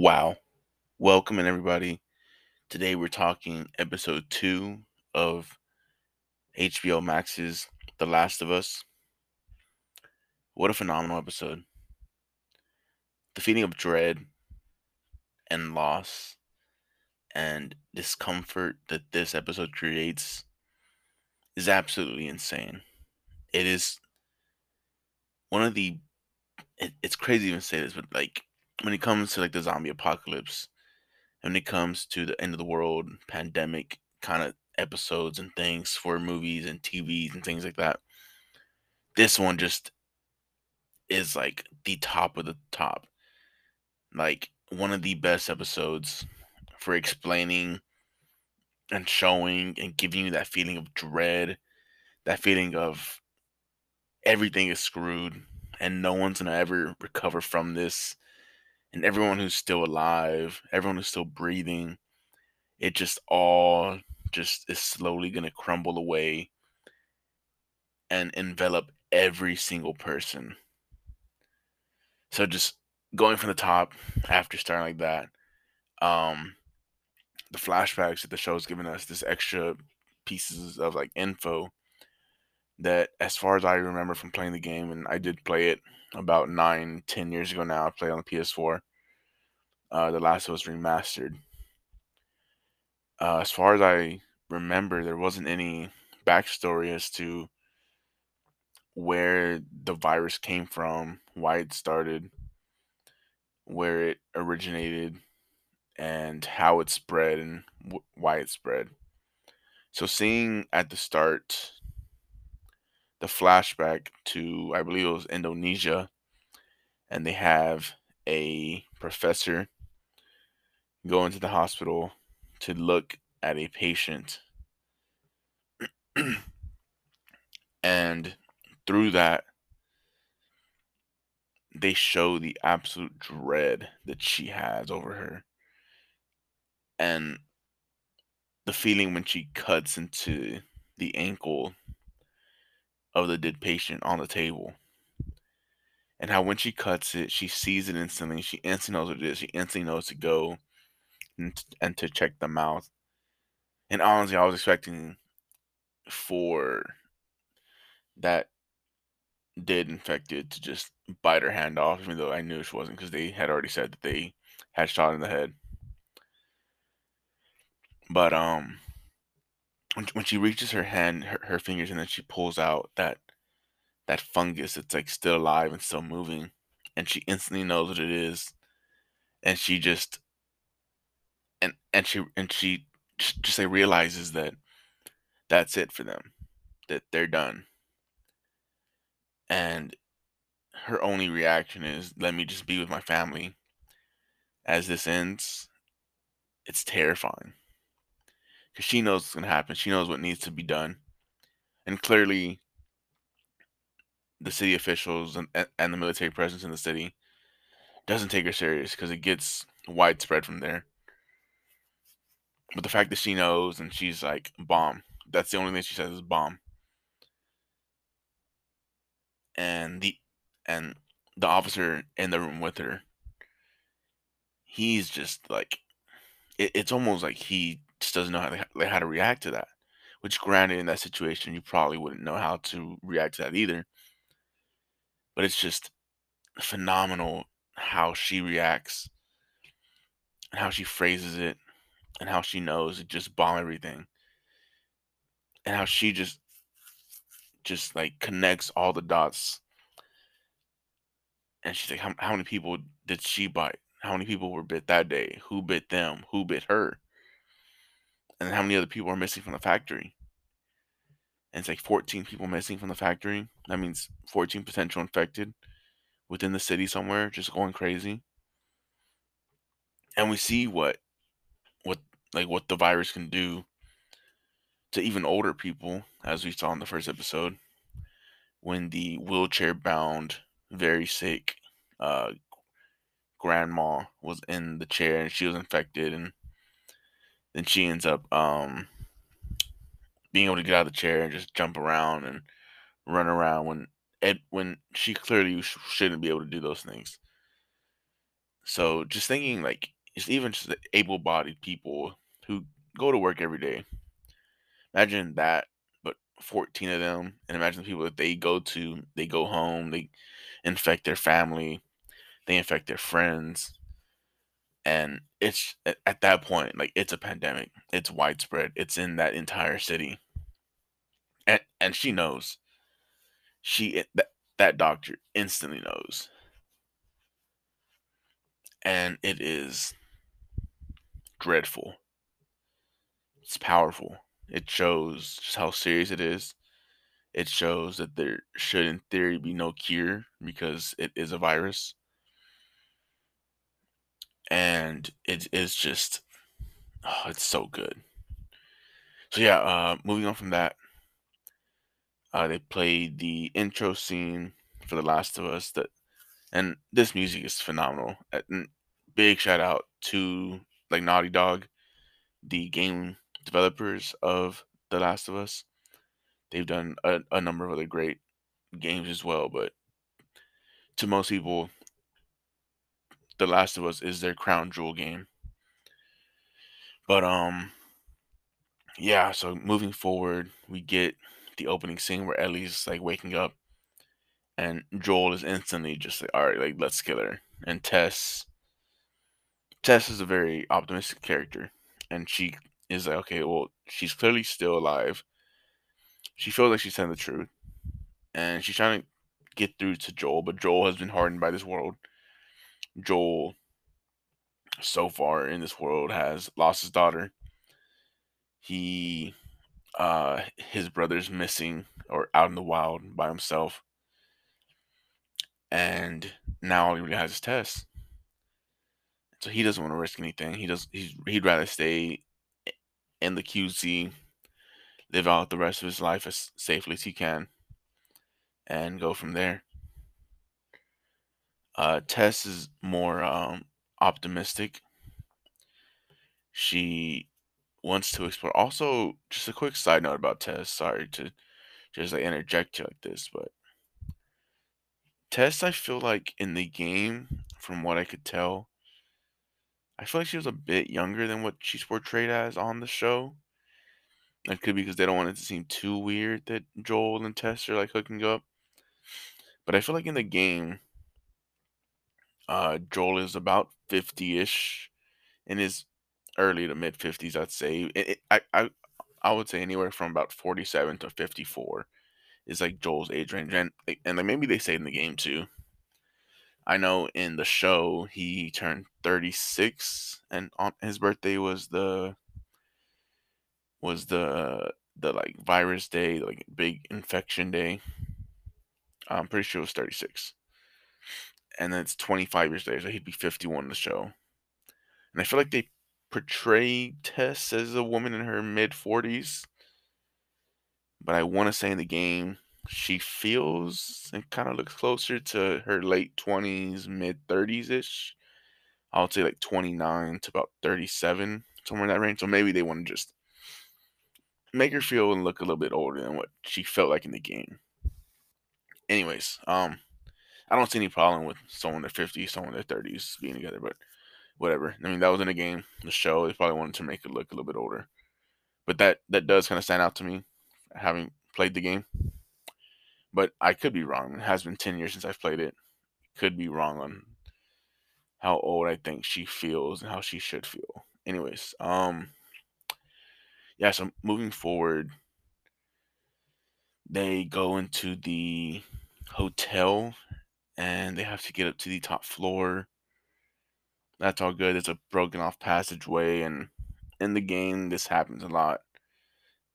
Wow. Welcome, and everybody. Today we're talking episode two of HBO Max's The Last of Us. What a phenomenal episode. The feeling of dread and loss and discomfort that this episode creates is absolutely insane. It is one of the. It, it's crazy to even say this, but like when it comes to like the zombie apocalypse, when it comes to the end of the world pandemic kind of episodes and things for movies and TVs and things like that, this one just is like the top of the top. Like one of the best episodes for explaining and showing and giving you that feeling of dread, that feeling of everything is screwed and no one's gonna ever recover from this and everyone who's still alive, everyone who's still breathing, it just all just is slowly going to crumble away and envelop every single person. So just going from the top after starting like that, um, the flashbacks that the show's given us, this extra pieces of like info that as far as I remember from playing the game, and I did play it about nine, ten years ago now. I played on the PS4. Uh, the Last of Us remastered. Uh, as far as I remember, there wasn't any backstory as to where the virus came from, why it started, where it originated, and how it spread and wh- why it spread. So, seeing at the start the flashback to, I believe it was Indonesia, and they have a professor go into the hospital to look at a patient. and through that, they show the absolute dread that she has over her. And the feeling when she cuts into the ankle of the dead patient on the table. And how when she cuts it, she sees it instantly. She instantly knows what it is. She instantly knows to go and, and to check the mouth. And honestly, I was expecting for that dead infected to just bite her hand off, even though I knew she wasn't because they had already said that they had shot in the head. But um, when, when she reaches her hand, her, her fingers, and then she pulls out that that fungus that's like still alive and still moving, and she instantly knows what it is, and she just and and she and she just like realizes that that's it for them, that they're done, and her only reaction is, "Let me just be with my family." As this ends, it's terrifying because she knows what's gonna happen. She knows what needs to be done, and clearly, the city officials and and the military presence in the city doesn't take her serious because it gets widespread from there. But the fact that she knows and she's like, bomb. That's the only thing she says is bomb. And the and the officer in the room with her, he's just like, it, it's almost like he just doesn't know how to, how to react to that. Which, granted, in that situation, you probably wouldn't know how to react to that either. But it's just phenomenal how she reacts and how she phrases it and how she knows it just bomb everything and how she just just like connects all the dots and she's like how, how many people did she bite how many people were bit that day who bit them who bit her and how many other people are missing from the factory. And it's like 14 people missing from the factory. That means 14 potential infected within the city somewhere just going crazy. And we see what what like what the virus can do to even older people, as we saw in the first episode, when the wheelchair bound, very sick uh, grandma was in the chair and she was infected, and then she ends up um, being able to get out of the chair and just jump around and run around when Ed when she clearly shouldn't be able to do those things. So just thinking like it's even just able-bodied people who go to work every day. Imagine that, but 14 of them, and imagine the people that they go to, they go home, they infect their family, they infect their friends, and it's at, at that point like it's a pandemic. It's widespread. It's in that entire city, and and she knows. She that that doctor instantly knows, and it is dreadful. It's powerful. It shows just how serious it is. It shows that there should, in theory, be no cure because it is a virus. And it is just, oh, it's so good. So, yeah, uh, moving on from that, uh, they played the intro scene for The Last of Us. That, and this music is phenomenal. And big shout out to like Naughty Dog, the game developers of The Last of Us. They've done a, a number of other great games as well, but to most people, The Last of Us is their crown jewel game. But um yeah, so moving forward, we get the opening scene where Ellie's like waking up and Joel is instantly just like, all right, like let's kill her. And Tess Tess is a very optimistic character. And she is like, okay, well, she's clearly still alive. She feels like she's telling the truth. And she's trying to get through to Joel, but Joel has been hardened by this world. Joel, so far in this world, has lost his daughter. He, uh, his brother's missing or out in the wild by himself. And now all he really has is Tess. So he doesn't want to risk anything. He does. He's, he'd rather stay in the QZ, live out the rest of his life as safely as he can, and go from there. Uh, Tess is more um, optimistic. She wants to explore. Also, just a quick side note about Tess. Sorry to just like interject you like this, but Tess, I feel like in the game, from what I could tell, I feel like she was a bit younger than what she's portrayed as on the show. It could be because they don't want it to seem too weird that Joel and Tess are like hooking up. But I feel like in the game, uh, Joel is about 50 ish in his early to mid 50s, I'd say. It, it, I, I, I would say anywhere from about 47 to 54 is like Joel's age range. And, and like maybe they say in the game too. I know in the show he turned 36 and on his birthday was the was the the like virus day, like big infection day. I'm pretty sure it was 36. And then it's 25 years later, so he'd be 51 in the show. And I feel like they portray Tess as a woman in her mid 40s. But I want to say in the game, she feels and kind of looks closer to her late 20s, mid 30s ish. I would say like 29 to about 37, somewhere in that range. So maybe they want to just make her feel and look a little bit older than what she felt like in the game. Anyways, um, I don't see any problem with someone in their 50s, someone in their 30s being together, but whatever. I mean, that was in the game, the show. They probably wanted to make it look a little bit older, but that that does kind of stand out to me, having played the game but I could be wrong. It has been 10 years since I've played it. Could be wrong on how old I think she feels and how she should feel. Anyways, um yeah, so moving forward, they go into the hotel and they have to get up to the top floor. That's all good. It's a broken off passageway and in the game this happens a lot.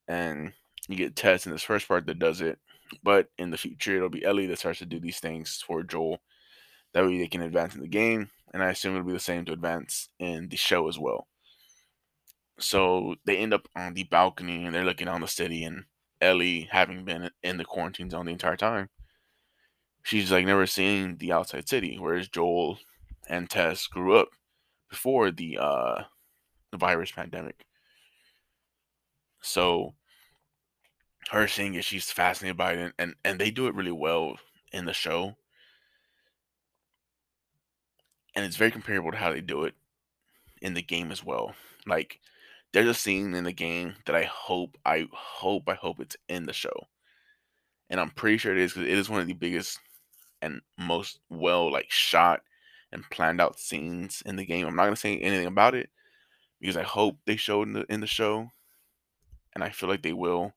And you get Tess in this first part that does it but in the future, it'll be Ellie that starts to do these things for Joel. That way they can advance in the game, and I assume it'll be the same to advance in the show as well. So they end up on the balcony and they're looking on the city, and Ellie, having been in the quarantine zone the entire time, she's like never seen the outside city, whereas Joel and Tess grew up before the uh the virus pandemic. So her seeing it, she's fascinated by it, and, and and they do it really well in the show. and it's very comparable to how they do it in the game as well. Like there's a scene in the game that I hope, I hope, I hope it's in the show, and I'm pretty sure it is because it is one of the biggest and most well like shot and planned out scenes in the game. I'm not gonna say anything about it because I hope they show in the in the show, and I feel like they will,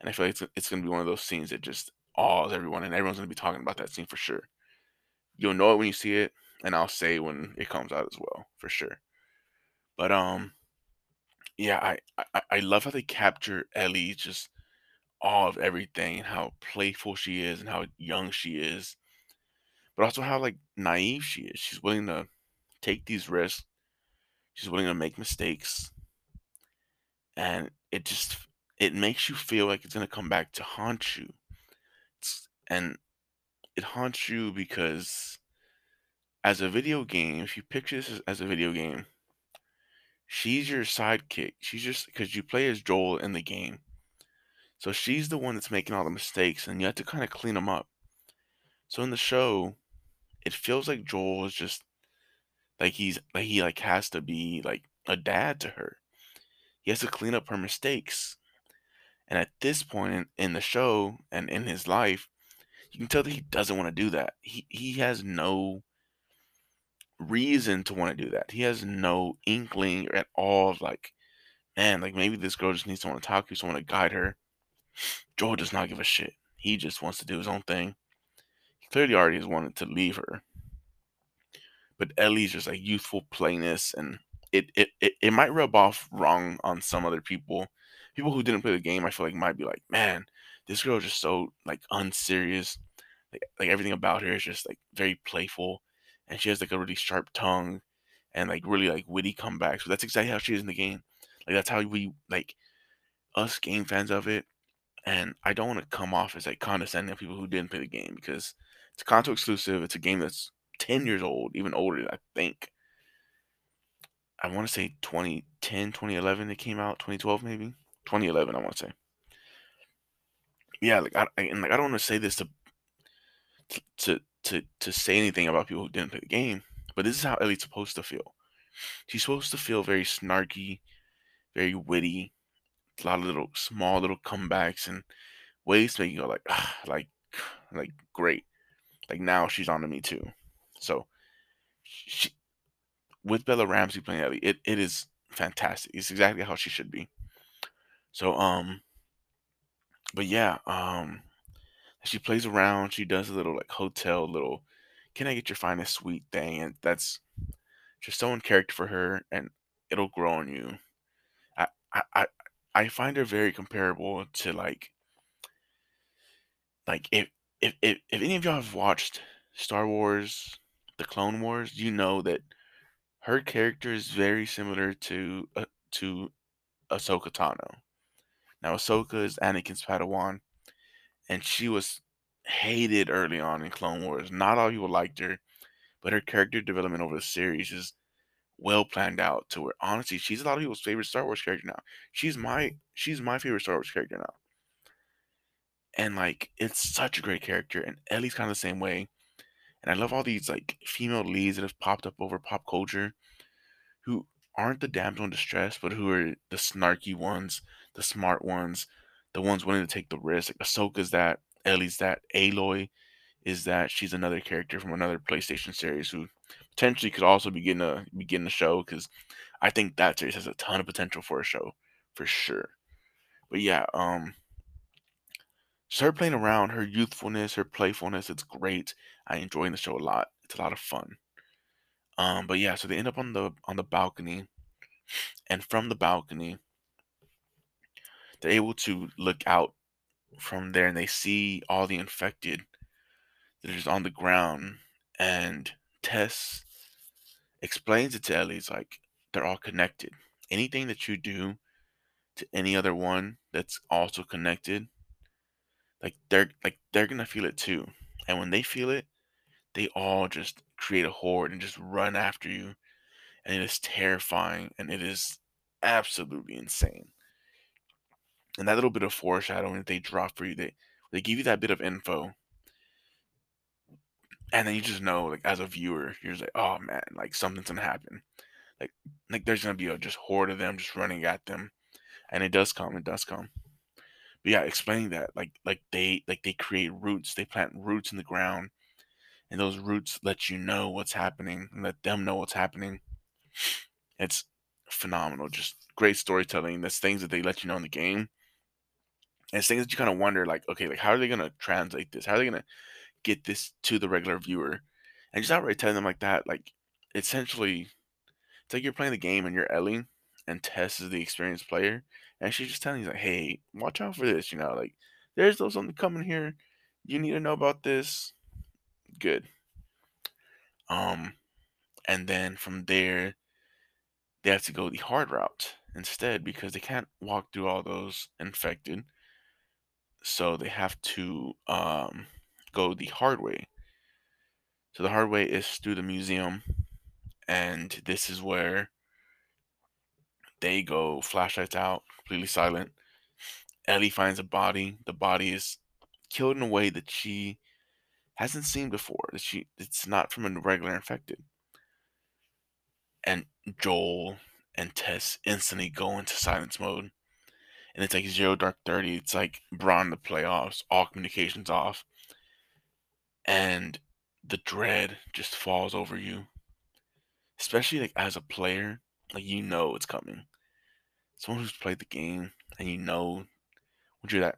and I feel like it's it's gonna be one of those scenes that just awes everyone, and everyone's gonna be talking about that scene for sure. You'll know it when you see it, and I'll say when it comes out as well for sure. But um, yeah, I I, I love how they capture Ellie just all of everything and how playful she is and how young she is, but also how like naive she is. She's willing to take these risks. She's willing to make mistakes, and it just it makes you feel like it's gonna come back to haunt you. It's, and it haunts you because as a video game, if you picture this as, a video game, she's your sidekick. She's just because you play as Joel in the game. So she's the one that's making all the mistakes, and you have to kind of clean them up. So in the show, it feels like Joel is just like he's like he like has to be like a dad to her. He has to clean up her mistakes. And at this point in, in the show and in his life, you can tell that he doesn't want to do that. He he has no reason to want to do that. He has no inkling at all of like, man, like maybe this girl just needs someone to talk to, someone to guide her. Joel does not give a shit. He just wants to do his own thing. Clearly already has wanted to leave her. But Ellie's just like youthful plainness and it, it, it, it might rub off wrong on some other people. People who didn't play the game, I feel like might be like, man, this girl is just so like unserious. Like like everything about her is just like very playful and she has like a really sharp tongue and like really like witty comebacks. But that's exactly how she is in the game. Like that's how we like us game fans of it. And I don't want to come off as like condescending to people who didn't play the game because it's console exclusive. It's a game that's 10 years old, even older, I think. I want to say 2010, 2011 it came out, 2012 maybe. 2011, I want to say. Yeah, like I and like I don't want to say this to to to to say anything about people who didn't play the game, but this is how Ellie's supposed to feel. She's supposed to feel very snarky, very witty, a lot of little small little comebacks and ways to make you go like like like great. Like now she's on to me too. So she, with Bella Ramsey playing Ellie, it, it is fantastic. It's exactly how she should be. So um but yeah, um she plays around, she does a little like hotel little can I get your finest sweet thing and that's just so in character for her and it'll grow on you. I I I, I find her very comparable to like like if if if, if any of y'all have watched Star Wars the Clone Wars, you know that her character is very similar to uh, to Ahsoka Tano. Now Ahsoka is Anakin's Padawan, and she was hated early on in Clone Wars. Not all people liked her, but her character development over the series is well planned out to where honestly she's a lot of people's favorite Star Wars character now. She's my she's my favorite Star Wars character now. And like it's such a great character, and Ellie's kind of the same way. And I love all these like female leads that have popped up over pop culture who aren't the damsel in distress, but who are the snarky ones, the smart ones, the ones willing to take the risk. Like Ahsoka's that, Ellie's that, Aloy is that. She's another character from another PlayStation series who potentially could also begin a begin the show because I think that series has a ton of potential for a show for sure. But yeah, um, her playing around, her youthfulness, her playfulness, it's great. I enjoy the show a lot. It's a lot of fun. Um, but yeah, so they end up on the on the balcony, and from the balcony, they're able to look out from there, and they see all the infected that is on the ground. And Tess explains it to Ellie. It's like they're all connected. Anything that you do to any other one that's also connected like they're like they're gonna feel it too. And when they feel it, they all just create a horde and just run after you. And it is terrifying and it is absolutely insane. And that little bit of foreshadowing that they drop for you, they they give you that bit of info. and then you just know, like as a viewer, you're just like, oh man, like something's gonna happen. Like like there's gonna be a just horde of them just running at them, and it does come. It does come. Yeah, explaining that like like they like they create roots. They plant roots in the ground, and those roots let you know what's happening and let them know what's happening. It's phenomenal. Just great storytelling. There's things that they let you know in the game. And it's things that you kind of wonder, like, okay, like how are they gonna translate this? How are they gonna get this to the regular viewer? And just outright telling them like that, like essentially it's like you're playing the game and you're Ellie and Tess is the experienced player. And she's just telling you like, hey, watch out for this, you know, like there's something coming here. You need to know about this. Good. Um and then from there they have to go the hard route instead because they can't walk through all those infected. So they have to um, go the hard way. So the hard way is through the museum, and this is where they go flashlights out, completely silent. Ellie finds a body. The body is killed in a way that she hasn't seen before. That she it's not from a regular infected. And Joel and Tess instantly go into silence mode. And it's like zero dark thirty. It's like Braun the playoffs, all communications off. And the dread just falls over you. Especially like as a player, like you know it's coming. Someone who's played the game and you know when you're that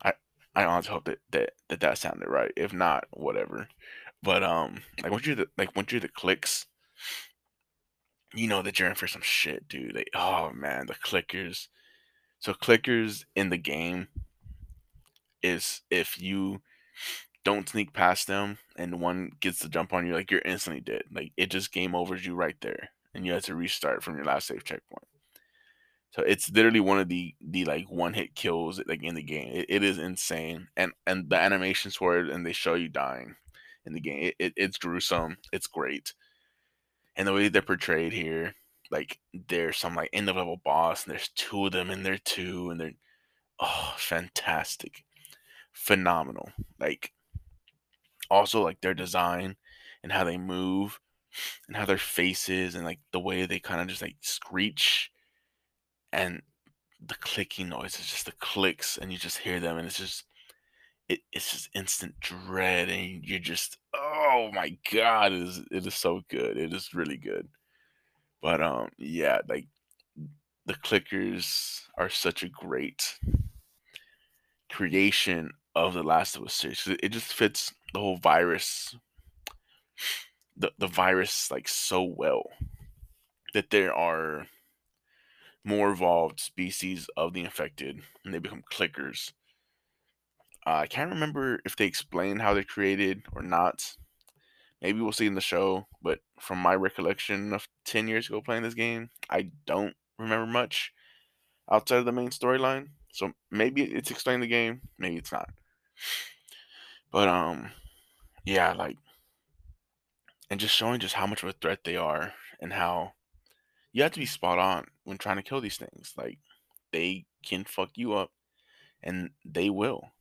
I I honestly hope that that that, that sounded right. If not, whatever. But um, like once you're the like once you're the clicks, you know that you're in for some shit, dude. Like, oh man, the clickers. So clickers in the game is if you don't sneak past them and one gets the jump on you, like you're instantly dead. Like it just game overs you right there, and you have to restart from your last save checkpoint. So it's literally one of the the like one hit kills like in the game. It, it is insane, and and the animations for it, and they show you dying in the game. It, it, it's gruesome. It's great, and the way they're portrayed here, like there's some like end of level boss, and there's two of them in there too, and they're oh fantastic, phenomenal. Like also like their design and how they move and how their faces and like the way they kind of just like screech and the clicking noise is just the clicks and you just hear them and it's just it, it's just instant dread and you're just oh my god it is it is so good it is really good. But um yeah like the clickers are such a great creation of the last of us series it just fits the whole virus the, the virus like so well that there are more evolved species of the infected and they become clickers uh, I can't remember if they explain how they're created or not. Maybe we'll see in the show, but from my recollection of 10 years ago playing this game, I don't remember much outside of the main storyline. So maybe it's explained in the game, maybe it's not. But um yeah, like and just showing just how much of a threat they are and how you have to be spot on when trying to kill these things. Like they can fuck you up and they will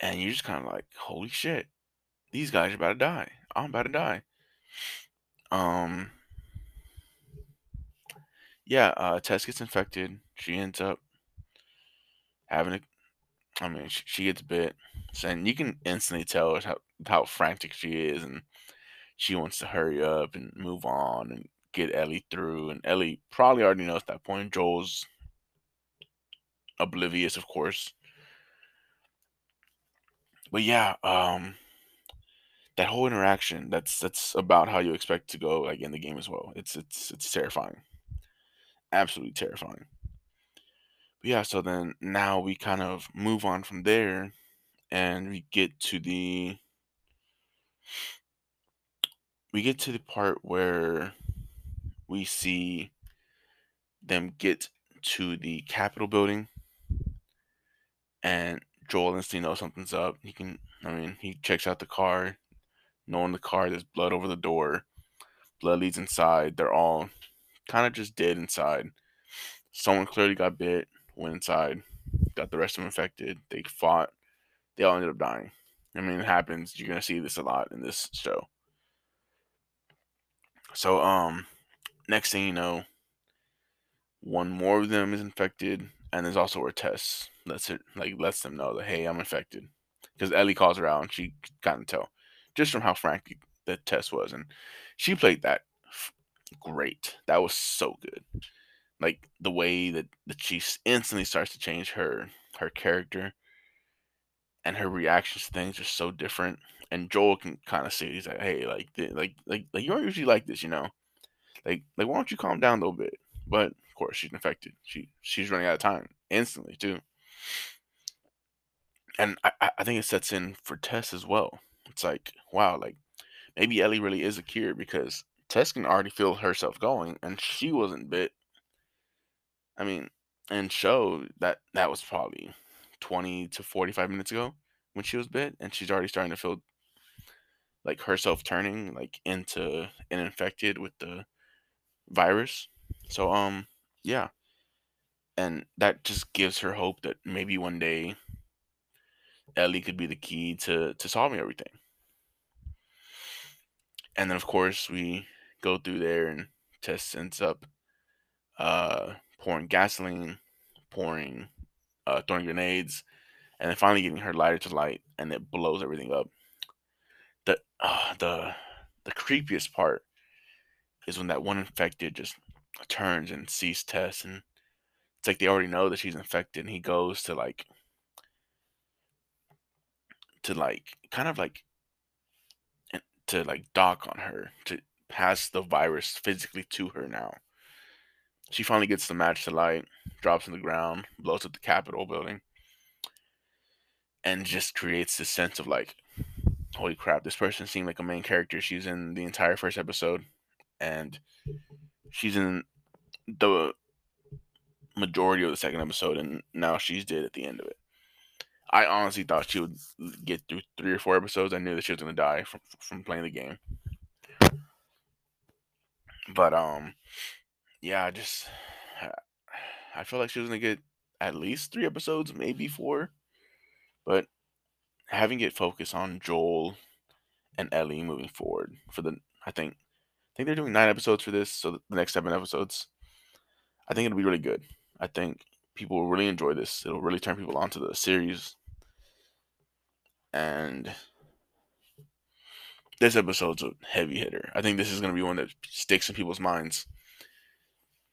and you're just kind of like, holy shit, these guys are about to die. I'm about to die. Um, yeah, uh, Tess gets infected. She ends up having a, I mean, she, she gets bit, and you can instantly tell how how frantic she is, and she wants to hurry up and move on and get Ellie through. And Ellie probably already knows that point. Joel's oblivious, of course but yeah, um, that whole interaction that's that's about how you expect to go like in the game as well. It's it's it's terrifying, absolutely terrifying. But yeah, so then now we kind of move on from there, and we get to the we get to the part where we see them get to the Capitol building, and Joel instantly knows something's up. He can, I mean, he checks out the car, knowing the car, there's blood over the door. Blood leads inside. They're all kind of just dead inside. Someone clearly got bit, went inside, got the rest of them infected. They fought. they all ended up dying. I mean, it happens. You're gonna see this a lot in this show. So, um, next thing you know, one more of them is infected, and there's also where Tess lets it like lets them know that hey, I'm infected, because Ellie calls her out and she kind of tell just from how frank the test was, and she played that great. That was so good. Like the way that that she instantly starts to change her her character and her reactions to things are so different. And Joel can kind of see he's like, hey, like, like, like, like, you aren't usually like this, you know. Like, like, why don't you calm down a little bit? But of course, she's infected. She she's running out of time instantly too. And I, I think it sets in for Tess as well. It's like, wow, like maybe Ellie really is a cure because Tess can already feel herself going, and she wasn't bit. I mean, and show that that was probably 20 to 45 minutes ago when she was bit and she's already starting to feel like herself turning like into an infected with the virus. So um yeah. And that just gives her hope that maybe one day ellie could be the key to to solving everything. And then of course we go through there and tess ends up uh pouring gasoline pouring uh, throwing grenades, and then finally getting her lighter to light, and it blows everything up. The uh, the the creepiest part is when that one infected just turns and sees Tess, and it's like they already know that she's infected, and he goes to like to like kind of like to like dock on her to pass the virus physically to her now. She finally gets the match to light, drops on the ground, blows up the Capitol building, and just creates this sense of like, holy crap, this person seemed like a main character. She's in the entire first episode, and she's in the majority of the second episode, and now she's dead at the end of it. I honestly thought she would get through three or four episodes. I knew that she was gonna die from from playing the game. But um, yeah, I just uh, I feel like she was gonna get at least three episodes, maybe four. But having it focus on Joel and Ellie moving forward for the I think I think they're doing nine episodes for this, so the next seven episodes. I think it'll be really good. I think people will really enjoy this. It'll really turn people onto the series. And this episode's a heavy hitter. I think this is to be one that sticks in people's minds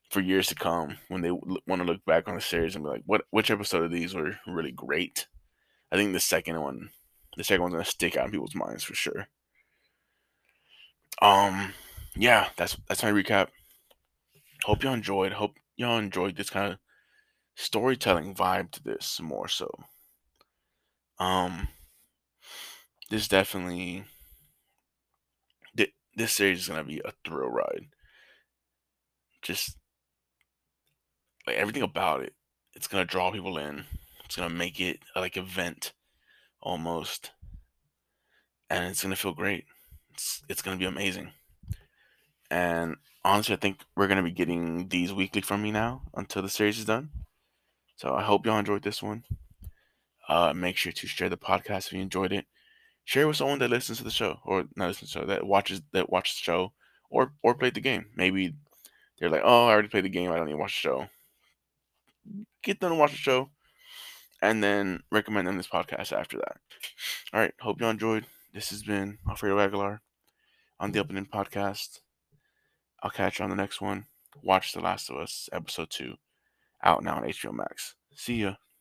for years to come when they want to look back on the series and be like, what which episode of these were really great? I think the second one, the second one's gonna stick out in people's minds for sure. Um, yeah, that's that's my recap. Hope y'all enjoyed. Hope y'all enjoyed this kind of storytelling vibe to this more so. Um, this definitely this series is gonna be a thrill ride. Just like everything about it, it's gonna draw people in. It's gonna make it like event almost, and it's gonna feel great. It's it's gonna be amazing. And honestly, I think we're gonna be getting these weekly from me now until the series is done. So I hope y'all enjoyed this one. Uh, make sure to share the podcast if you enjoyed it. Share with someone that listens to the show, or not listens to the show, that watches that watches the show, or or played the game. Maybe they're like, "Oh, I already played the game. I don't need to watch the show." Get them to watch the show, and then recommend them this podcast after that. All right. Hope you enjoyed. This has been Alfredo Aguilar on the Opening Podcast. I'll catch you on the next one. Watch The Last of Us, Episode 2, out now on HBO Max. See ya.